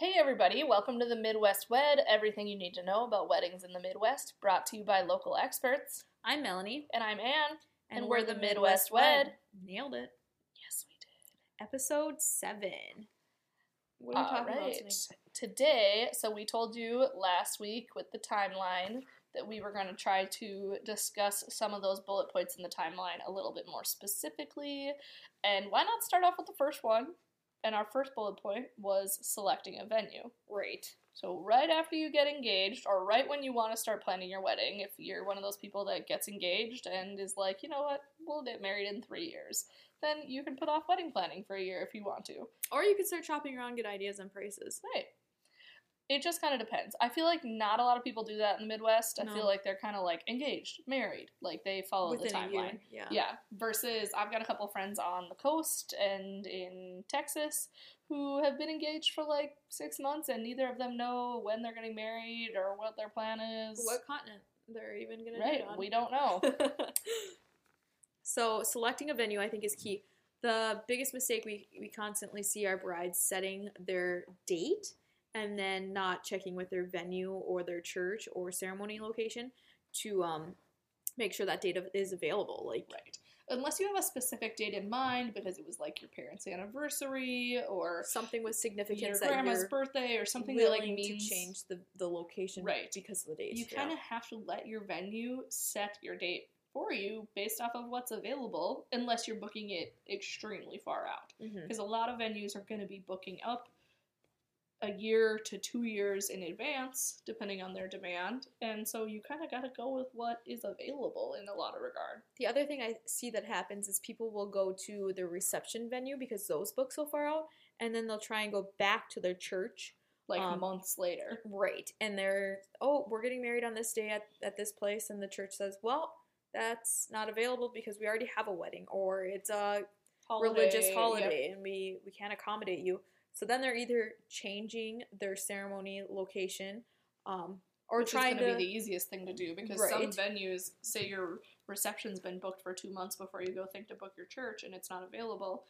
Hey everybody, welcome to the Midwest Wed, everything you need to know about weddings in the Midwest, brought to you by local experts. I'm Melanie, And I'm Anne, and, we're the Midwest Wed. Nailed it. Yes, we did. Episode seven. What are we All talking about today? Today, so we told you last week with the timeline that we were going to try to discuss some of those bullet points in the timeline a little bit more specifically. And why not start off with the first one? And our first bullet point was selecting a venue. Right. So, right after you get engaged, or right when you want to start planning your wedding, if you're one of those people that gets engaged and is like, you know what, we'll get married in three years, then you can put off wedding planning for a year if you want to. Or you could start shopping around, get ideas and prices. Right. It just kind of depends. I feel like not a lot of people do that in the Midwest. I No. feel like they're kind of like engaged, married, like they follow Within the timeline. Yeah. Yeah. Versus, I've got a couple friends on the coast and in Texas who have been engaged for like six months, and neither of them know when they're getting married or what their plan is. What continent they're even gonna Right. do on. We don't know. so selecting a venue I think is key. The biggest mistake we, we constantly see our brides setting their date and then not checking with their venue or their church or ceremony location to um, make sure that date is available. Like right. Unless you have a specific date in mind because it was like your parents' anniversary or something with your significance that grandma's birthday or something that like means to change the, the location Right. because of the date. you kind of have to let your venue set your date for you based off of what's available unless you're booking it extremely far out hmm because a lot of venues are going to be booking up a year to two years in advance depending on their demand and so you kind of got to go with what is available in a lot of regard The other thing I see that happens is people will go to the reception venue because those book so far out, and then they'll try and go back to their church. like Um, months later Right. And they're, oh, we're getting married on this day at, at this place, and the church says, well, that's not available because we already have a wedding, or it's a religious yep. holiday and we, we can't accommodate you. So then they're either changing their ceremony location um, or Which trying is going to. be the easiest thing to do because some venues say your reception's been booked for two months before you go think to book your church and it's not available.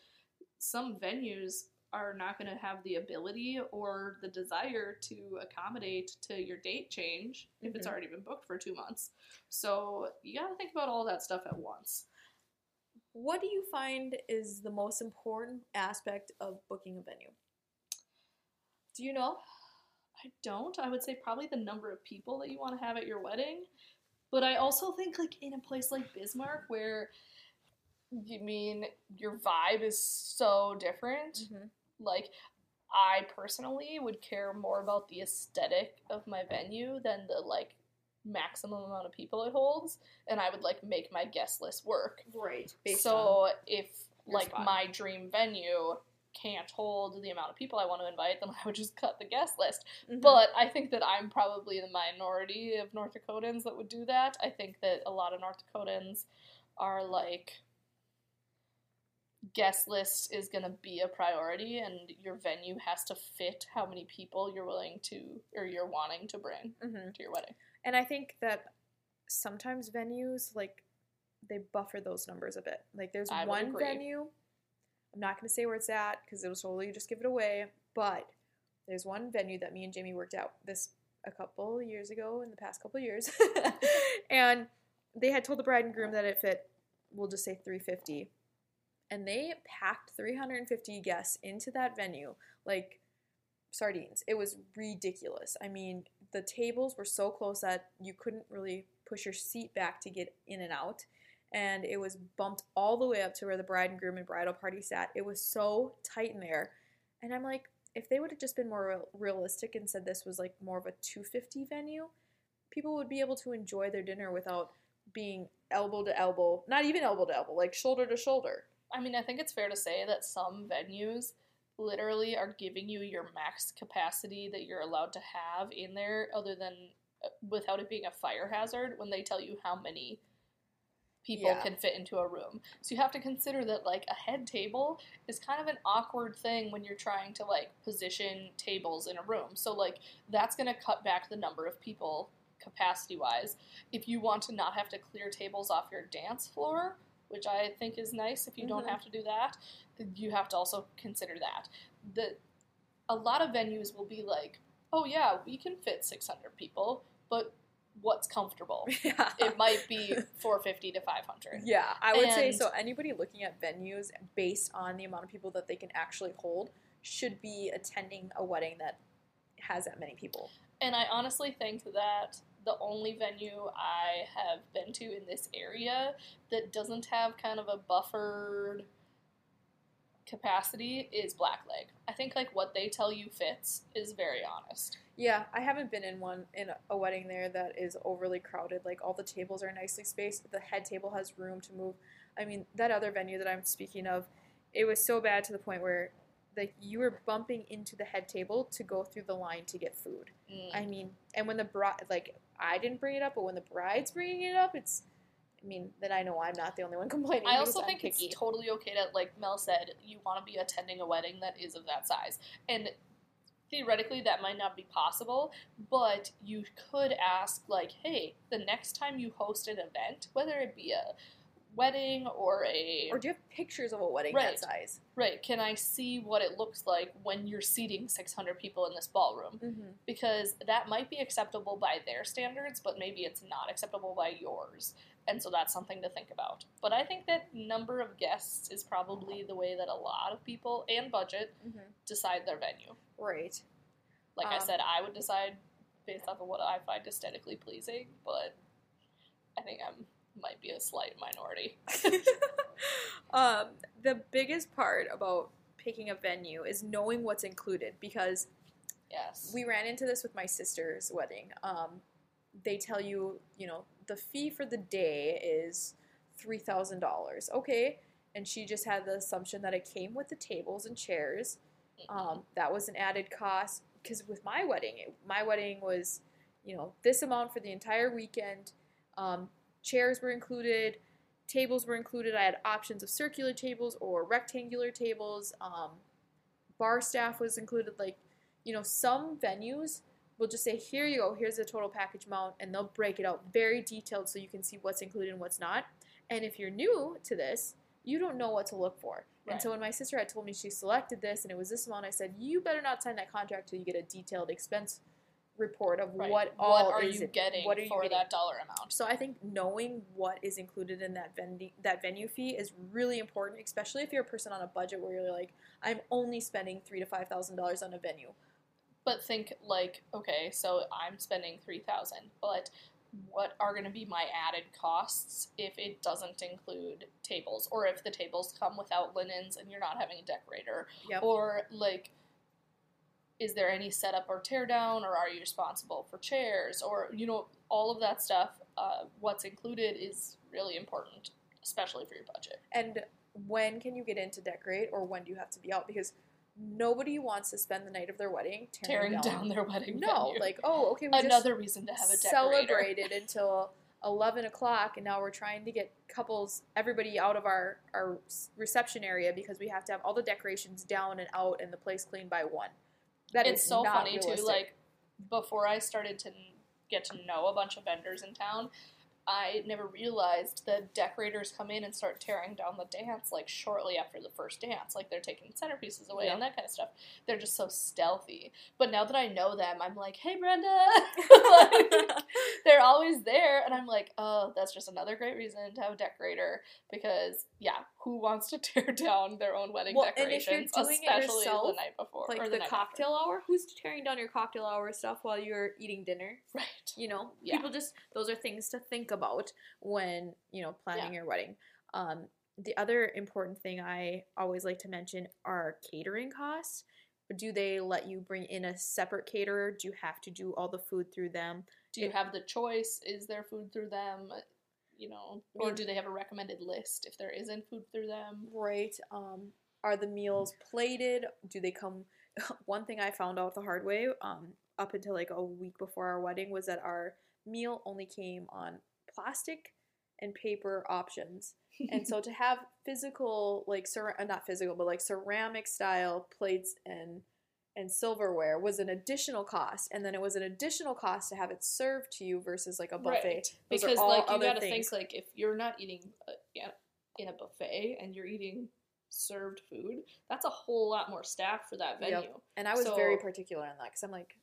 Some venues are not going to have the ability or the desire to accommodate to your date change if it's Mhm. already been booked for two months. So you got to think about all that stuff at once. What do you find is the most important aspect of booking a venue? Do you know? I don't. I would say probably the number of people that you want to have at your wedding. But I also think like in a place like Bismarck where you mean your vibe is so different. Like I personally would care more about the aesthetic of my venue than the like maximum amount of people it holds and I would like make my guest list work. Right. so if like spot. my dream venue can't hold the amount of people I want to invite, then I would just cut the guest list. Mm-hmm. But I think that I'm probably the minority of North Dakotans that would do that. I think that a lot of North Dakotans are like guest list is going to be a priority and your venue has to fit how many people you're willing to or you're wanting to bring hmm to your wedding. And I think that sometimes venues like they buffer those numbers a bit. Like there's I one venue. I'm not going to say where it's at because it'll totally just give it away. But there's one venue that me and Jamie worked out this a couple years ago in the past couple years, and they had told the bride and groom that it fit. We'll just say 350, and they packed 350 guests into that venue like sardines. It was ridiculous. I mean, the tables were so close that you couldn't really push your seat back to get in and out. And it was bumped all the way up to where the bride and groom and bridal party sat. It was so tight in there. And I'm like, if they would have just been more realistic and said this was like more of a 250 venue, people would be able to enjoy their dinner without being elbow to elbow, not even elbow to elbow, like shoulder to shoulder. I mean, I think it's fair to say that some venues literally are giving you your max capacity that you're allowed to have in there, other than uh, without it being a fire hazard when they tell you how many people Yeah. can fit into a room. So you have to consider that like a head table is kind of an awkward thing when you're trying to like position tables in a room. So like that's going to cut back the number of people capacity wise. If you want to not have to clear tables off your dance floor, which I think is nice if you don't Mhm. have to do that, you have to also consider that. The a lot of venues will be like, oh yeah, we can fit 600 people, but what's comfortable? yeah. It might be 450 to 500. Yeah, I would say so. Anybody looking at venues based on the amount of people that they can actually hold should be attending a wedding that has that many people. And I honestly think that the only venue I have been to in this area that doesn't have kind of a buffered capacity is Black Leg. I think like what they tell you fits is very honest. Yeah, I haven't been in one in a wedding there that is overly crowded. Like all the tables are nicely spaced. The head table has room to move. I mean, that other venue that I'm speaking of, it was so bad to the point where like you were bumping into the head table to go through the line to get food. Mm. I mean, and when the bride, like, I didn't bring it up, but when the bride's bringing it up, it's, I mean, then I know I'm not the only one complaining. I also think picky. it's totally okay to, like Mel said, you want to be attending a wedding that is of that size. And theoretically, that might not be possible, but you could ask, like, hey, the next time you host an event, whether it be a wedding or a. Or do you have pictures of a wedding Right. that size? right, can I see what it looks like when you're seating 600 people in this ballroom? Mm-hmm. Because that might be acceptable by their standards, but maybe it's not acceptable by yours. And so that's something to think about. But I think that number of guests is probably the way that a lot of people and budget Mm-hmm. decide their venue. Right. Like I Um, said, I would decide based off of what I find aesthetically pleasing, but I think I'm might be a slight minority. um, the biggest part about picking a venue is knowing what's included because Yes. we ran into this with my sister's wedding. Um, they tell you, you know, the fee for the day is three thousand dollars. Okay, and she just had the assumption that it came with the tables and chairs. Um, that was an added cost because with my wedding, it, my wedding was, you know, this amount for the entire weekend. Um, chairs were included, tables were included. I had options of circular tables or rectangular tables. Um, bar staff was included. Like, you know, some venues will just say, "Here you go. Here's the total package amount," and they'll break it out very detailed so you can see what's included and what's not. And if you're new to this, you don't know what to look for. And so when my sister had told me she selected this and it was this amount, I said, "You better not sign that contract till you get a detailed expense report of Right. what what all are is you it- getting what are you for getting. that dollar amount? So I think knowing what is included in that venue that venue fee is really important, especially if you're a person on a budget where you're like, I'm only spending three to five thousand dollars on a venue. But think like, okay, so I'm spending three thousand, but what are going to be my added costs if it doesn't include tables, or if the tables come without linens and you're not having a decorator, Yep. or like, is there any setup or tear down, or are you responsible for chairs, or you know, all of that stuff. Uh, what's included is really important, especially for your budget. And when can you get in to decorate, or when do you have to be out? Because nobody wants to spend the night of their wedding tearing, Tearing down their wedding No, venue. like oh, okay, we another reason to have a celebrated until eleven o'clock, and now we're trying to get couples, everybody out of our our reception area because we have to have all the decorations down and out and the place cleaned by one. That is it's so funny realistic. too. Like before I started to get to know a bunch of vendors in town, I never realized the decorators come in and start tearing down the dance like shortly after the first dance. Like they're taking centerpieces away Yeah. and that kind of stuff. They're just so stealthy. But now that I know them, I'm like, hey Brenda, Like, they're always there, and I'm like, oh, that's just another great reason to have a decorator because yeah, who wants to tear down their own wedding Well, decorations, you're doing it especially the night before, or like the, the after. cocktail hour. Who's tearing down your cocktail hour stuff while you're eating dinner? right? You know, Yeah. people just those are things to think about when you know planning your wedding. Um, the other important thing I always like to mention are catering costs. Do they let you bring in a separate caterer? Do you have to do all the food through them? Do you It- have the choice? Is there food through them? You know, or do they have a recommended list if there isn't food through them? Right. Um, are the meals plated? Do they come? One thing I found out the hard way, um, up until like a week before our wedding, was that our meal only came on plastic and paper options. and so to have physical, like cer- uh, not physical, but like ceramic style plates and and silverware was an additional cost, and then it was an additional cost to have it served to you versus like a buffet. Right. Those Because like you gotta things. think like if you're not eating uh, yeah, in a buffet and you're eating served food, that's a whole lot more staff for that Yep. venue. And I was very particular on that because I'm like,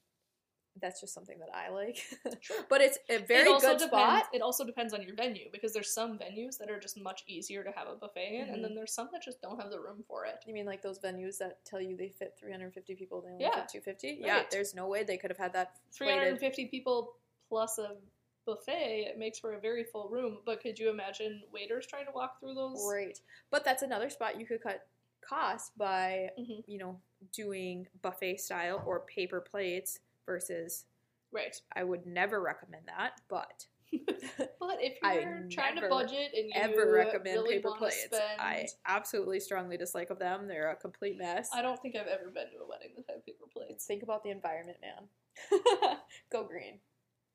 that's just something that I like. Sure. but it's a very it good depends, spot. It also depends on your venue because there's some venues that are just much easier to have a buffet in, Mhm. and then there's some that just don't have the room for it. You mean like those venues that tell you they fit 350 people, they only Yeah. fit 250? Yeah, there's no way they could have had that plated. 350 people plus a buffet, it makes for a very full room. But could you imagine waiters trying to walk through those? Great. But that's another spot you could cut costs by, Mhm. you know, doing buffet style or paper plates versus Right. I would never recommend that, but But if you're trying to budget and you ever recommend really paper plates. spend, I absolutely strongly dislike of them. They're a complete mess. I don't think I've ever been to a wedding that had paper plates. Think about the environment, man. Go green.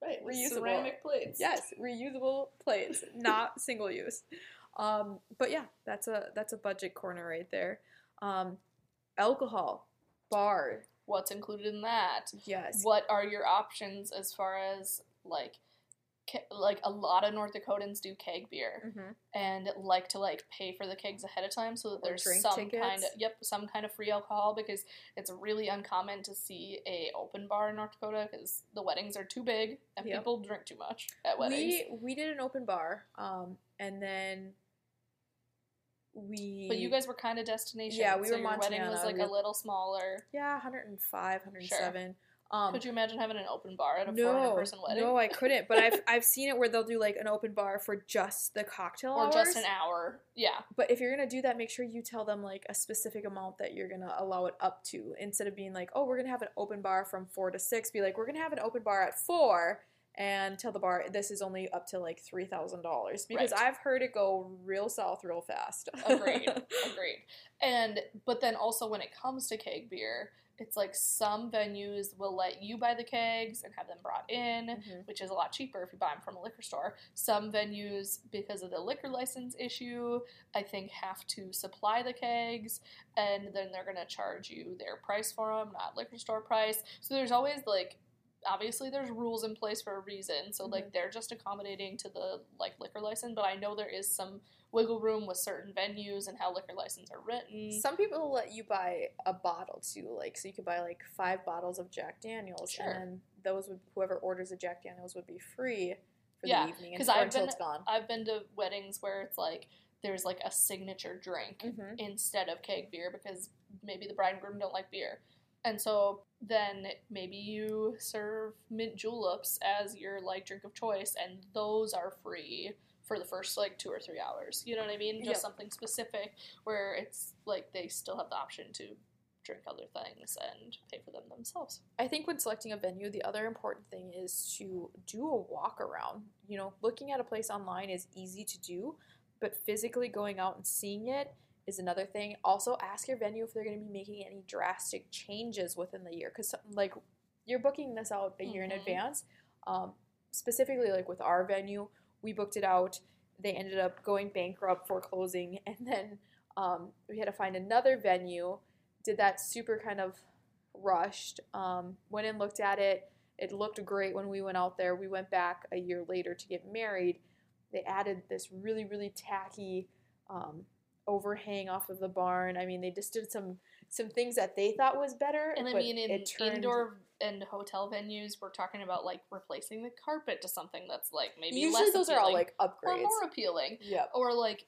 Right. Reusable. Ceramic plates. Yes, reusable plates, not single use. Um, but yeah, that's a that's a budget corner right there. Um, alcohol, bar, What's included in that? yes. What are your options as far as like ke- like a lot of North Dakotans do keg beer hmm and like to like pay for the kegs ahead of time so that Or there's some kind of yep some kind of free alcohol because it's really uncommon to see a open bar in North Dakota because the weddings are too big and Yep. people drink too much at weddings. We we did an open bar, um, and then we. but you guys were kind of destination. Yeah, we so were your wedding was like We- a little smaller. yeah, 105, 107. Um, Could you imagine having an open bar at a no, 400 person wedding? no, I couldn't. But I've I've seen it where they'll do like an open bar for just the cocktail or hours. just an hour. Yeah. But if you're gonna do that, make sure you tell them like a specific amount that you're gonna allow it up to, instead of being like, oh, we're gonna have an open bar from four to six. Be like, we're gonna have an open bar at four, and tell the bar this is only up to like three thousand dollars because Right. I've heard it go real south real fast. Agreed. Agreed. And but then also when it comes to keg beer, it's like some venues will let you buy the kegs and have them brought in, Mhm. which is a lot cheaper if you buy them from a liquor store. Some venues, because of the liquor license issue, I think have to supply the kegs, and then they're gonna charge you their price for them, not liquor store price. So there's always like. Obviously, there's rules in place for a reason, so like they're just accommodating to the like liquor license. But I know there is some wiggle room with certain venues and how liquor licenses are written. Some people let you buy a bottle too, like so you could buy like five bottles of Jack Daniels, Sure. and those would whoever orders a Jack Daniels would be free for Yeah, the evening and, I've until been- it's gone. I've been to weddings where it's like there's like a signature drink Mhm. instead of keg beer because maybe the bride and groom don't like beer. And so then maybe you serve mint juleps as your like drink of choice and those are free for the first like two or three hours. You know what I mean? Just Yep. something specific where it's like they still have the option to drink other things and pay for them themselves. I think when selecting a venue, the other important thing is to do a walk around. You know, looking at a place online is easy to do, but physically going out and seeing it is another thing. Also, ask your venue if they're going to be making any drastic changes within the year because, like, you're booking this out a year in Mhm. advance. Um, specifically, like with our venue, we booked it out. They ended up going bankrupt, foreclosing, and then um, we had to find another venue. Did that super kind of rushed. Um, went and looked at it. It looked great when we went out there. We went back a year later to get married. They added this really, really tacky um, overhang off of the barn. I mean, they just did some some things that they thought was better. And I mean, in turned, indoor and hotel venues, we're talking about like replacing the carpet to something that's like maybe Usually, less those are all like or more appealing, Yeah. or like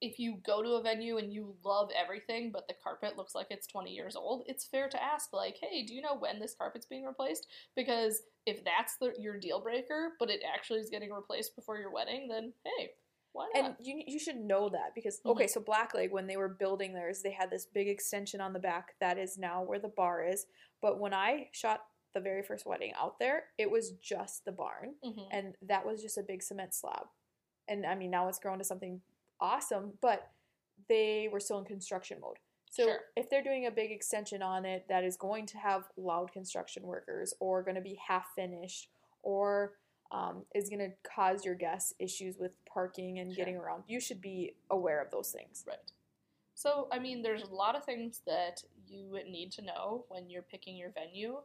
if you go to a venue and you love everything, but the carpet looks like it's twenty years old, it's fair to ask like, hey, do you know when this carpet's being replaced? Because if that's the, your deal breaker, but it actually is getting replaced before your wedding, then hey, why not? And you you should know that because Mhm. okay, so Black Leg when they were building theirs, they had this big extension on the back that is now where the bar is. But when I shot the very first wedding out there, it was just the barn, Mhm. and that was just a big cement slab. And I mean, now it's grown to something awesome, but they were still in construction mode. So Sure. if they're doing a big extension on it that is going to have loud construction workers or going to be half finished or um, is going to cause your guests issues with parking and Sure. getting around, you should be aware of those things. Right. So, I mean, there's a lot of things that you need to know when you're picking your venue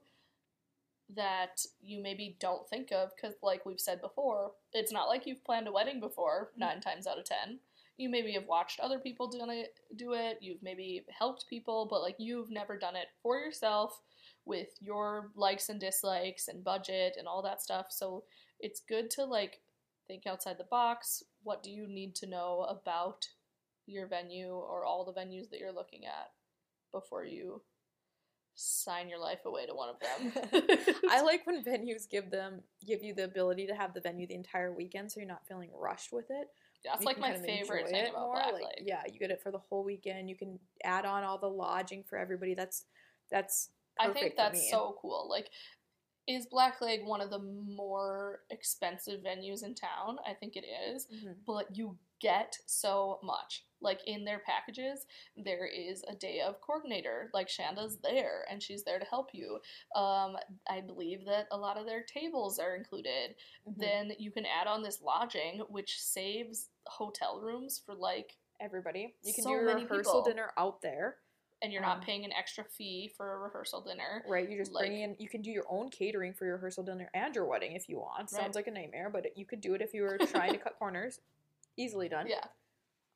that you maybe don't think of because, like we've said before, it's not like you've planned a wedding before, nine times out of ten. you maybe have watched other people do it, do it, you've maybe helped people, but like you've never done it for yourself with your likes and dislikes and budget and all that stuff. So it's good to like think outside the box. What do you need to know about your venue or all the venues that you're looking at before you sign your life away to one of them? I like when venues give them give you the ability to have the venue the entire weekend, so you're not feeling rushed with it. That's You like my kind of favorite thing about more, Black like, Lake. Yeah, you get it for the whole weekend. You can add on all the lodging for everybody. That's that's I think that's so cool. Like, is Black Leg one of the more expensive venues in town? I think it is, Mhm. but you get so much. Like in their packages, there is a day of coordinator. Like Shanda's there, and she's there to help you. Um, I believe that a lot of their tables are included. Mhm. Then you can add on this lodging, which saves hotel rooms for like, everybody. You can so do many rehearsal people. dinner out there, and you're not Um, paying an extra fee for a rehearsal dinner. right? You just Like- bring in. You can do your own catering for your rehearsal dinner and your wedding if you want. Right. Sounds like a nightmare, but you could do it if you were trying to cut corners. Easily done. Yeah.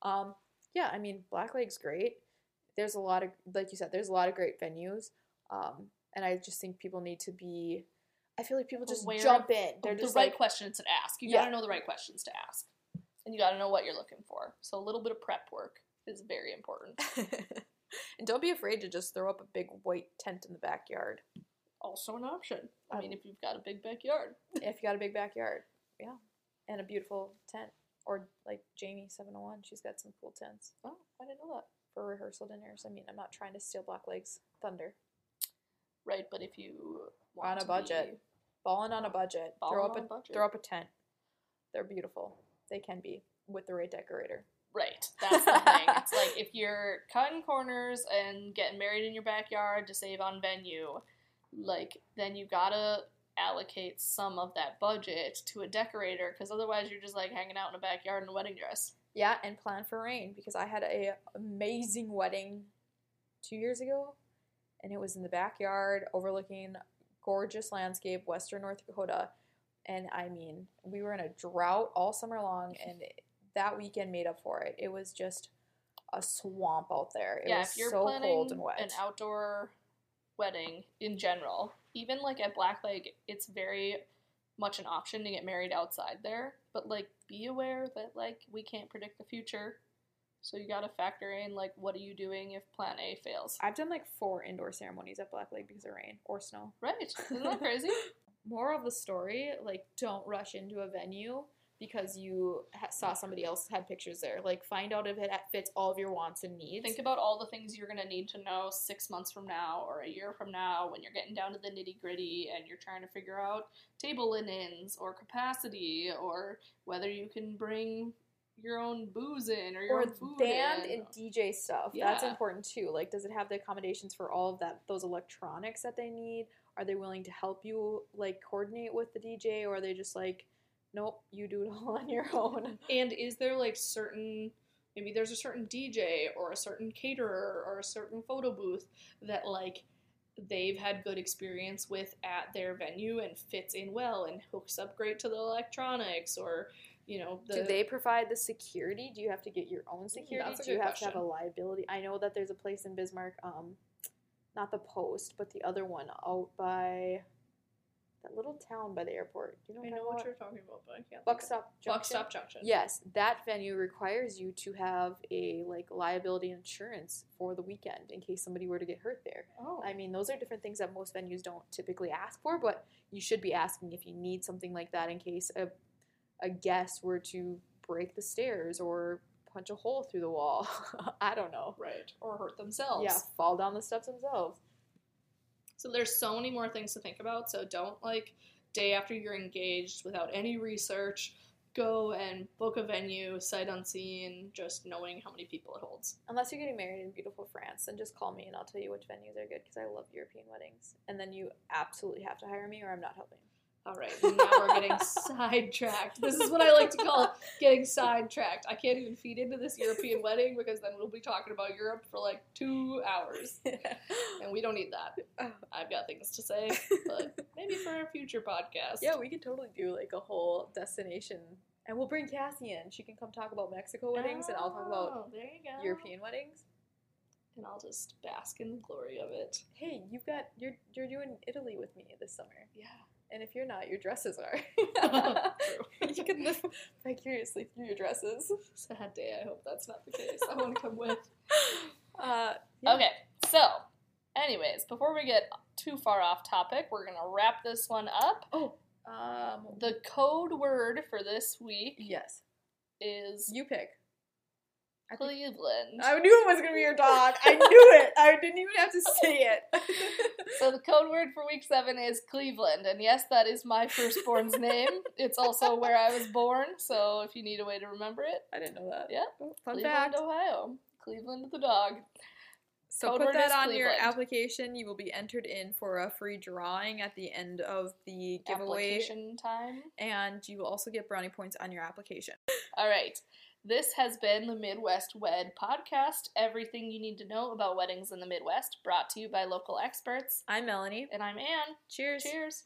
Um, yeah, I mean, Black Leg's great. There's a lot of, like you said, there's a lot of great venues. Um, and I just think people need to be. I feel like people just Aware jump in. They're the just right like, questions to ask. You Yeah. gotta know the right questions to ask. And you gotta know what you're looking for. So a little bit of prep work is very important. and don't be afraid to just throw up a big white tent in the backyard Also an option. I Um, mean, if you've got a big backyard. if you got a big backyard. Yeah, and a beautiful tent. Or like Jamie seven hundred one, she's got some cool tents Oh, I didn't know that. for rehearsal dinners. I mean, I'm not trying to steal Black Leg's thunder. Right, but if you want On a budget. be- Balling on a budget. throw up a a budget. throw up a tent. They're beautiful. They can be with the right decorator. Right. That's the thing. It's like if you're cutting corners and getting married in your backyard to save on venue, like then you gotta allocate some of that budget to a decorator because otherwise you're just like hanging out in a backyard in a wedding dress. Yeah, and plan for rain because I had a amazing wedding two years ago, and it was in the backyard overlooking gorgeous landscape, western North Dakota. And I mean, we were in a drought all summer long, and it- that weekend made up for it. It was just a swamp out there. It yeah, was if you're so planning cold and wet. an outdoor wedding in general, even like at Black Leg, it's very much an option to get married outside there. But like, be aware that like we can't predict the future, so you gotta factor in like what are you doing if Plan A fails. I've done like four indoor ceremonies at Black Leg because of rain or snow. Right? Isn't that crazy? moral of the story like don't rush into a venue because you ha- saw somebody else had pictures there. Like find out if it fits all of your wants and needs. Think about all the things you're gonna need to know six months from now or a year from now when you're getting down to the nitty gritty and you're trying to figure out table linens or capacity or whether you can bring your own booze in or your or own food band in. and dj stuff. Yeah. that's important too. Like does it have the accommodations for all of that those electronics that they need? Are they willing to help you like coordinate with the dj or are they just like nope you do it all on your own. And is there like certain maybe there's a certain DJ or a certain caterer or a certain photo booth that like they've had good experience with at their venue and fits in well and hooks up great to the electronics or you know the do they provide the security? Do you have to get your own security? do you have to have a liability? I know that there's a place in bismarck um not the post but the other one out by that little town by the airport do you know I what, know what you're talking about, but I can't. Buckstop Junction. Buckstop Junction. Yes, that venue requires you to have a like liability insurance for the weekend in case somebody were to get hurt there. Oh. I mean, those are different things that most venues don't typically ask for, but you should be asking if you need something like that in case a a guest were to break the stairs or punch a hole through the wall. I don't know. right. Or hurt themselves. Yeah, fall down the steps themselves. So there's so many more things to think about. So don't like day after you're engaged without any research. Go and book a venue, sight unseen, just knowing how many people it holds. Unless you're getting married in beautiful France, then just call me and I'll tell you which venues are good because I love European weddings. And then you absolutely have to hire me or I'm not helping. All right, now we're getting sidetracked. This is what I like to call getting sidetracked. I can't even feed into this European wedding because then we'll be talking about Europe for like two hours, and we don't need that. Oh. I've got things to say, but maybe for a future podcast. yeah, we could totally do like a whole destination And we'll bring Cassie in. She can come talk about Mexico weddings, and I'll talk about Oh, there you go. European weddings. and I'll just bask in the glory of it. Hey, you've got you're you're doing Italy with me this summer, Yeah. And if you're not, your dresses are. You can live vicariously through your dresses. Sad day. I hope that's not the case. I want to come with. Uh, yeah. Okay, so, anyways, before we get too far off topic, we're gonna wrap this one up. Oh, um, The code word for this week yes, is you pick. I Cleveland. I knew it was gonna be your dog. I knew it. I didn't even have to say it. So the code word for week seven is Cleveland, and yes, that is my firstborn's name. It's also where I was born, so if you need a way to remember it, I didn't know that. Yeah. Oh, Fun Cleveland, fact. Ohio. Cleveland the dog. So Code put that on your application. You will be entered in for a free drawing at the end of the giveaway, Application time. and you will also get brownie points on your application. All right. This has been the Midwest Wed podcast. Everything you need to know about weddings in the Midwest, brought to you by local experts. I'm Melanie. And I'm Anne. Cheers. Cheers.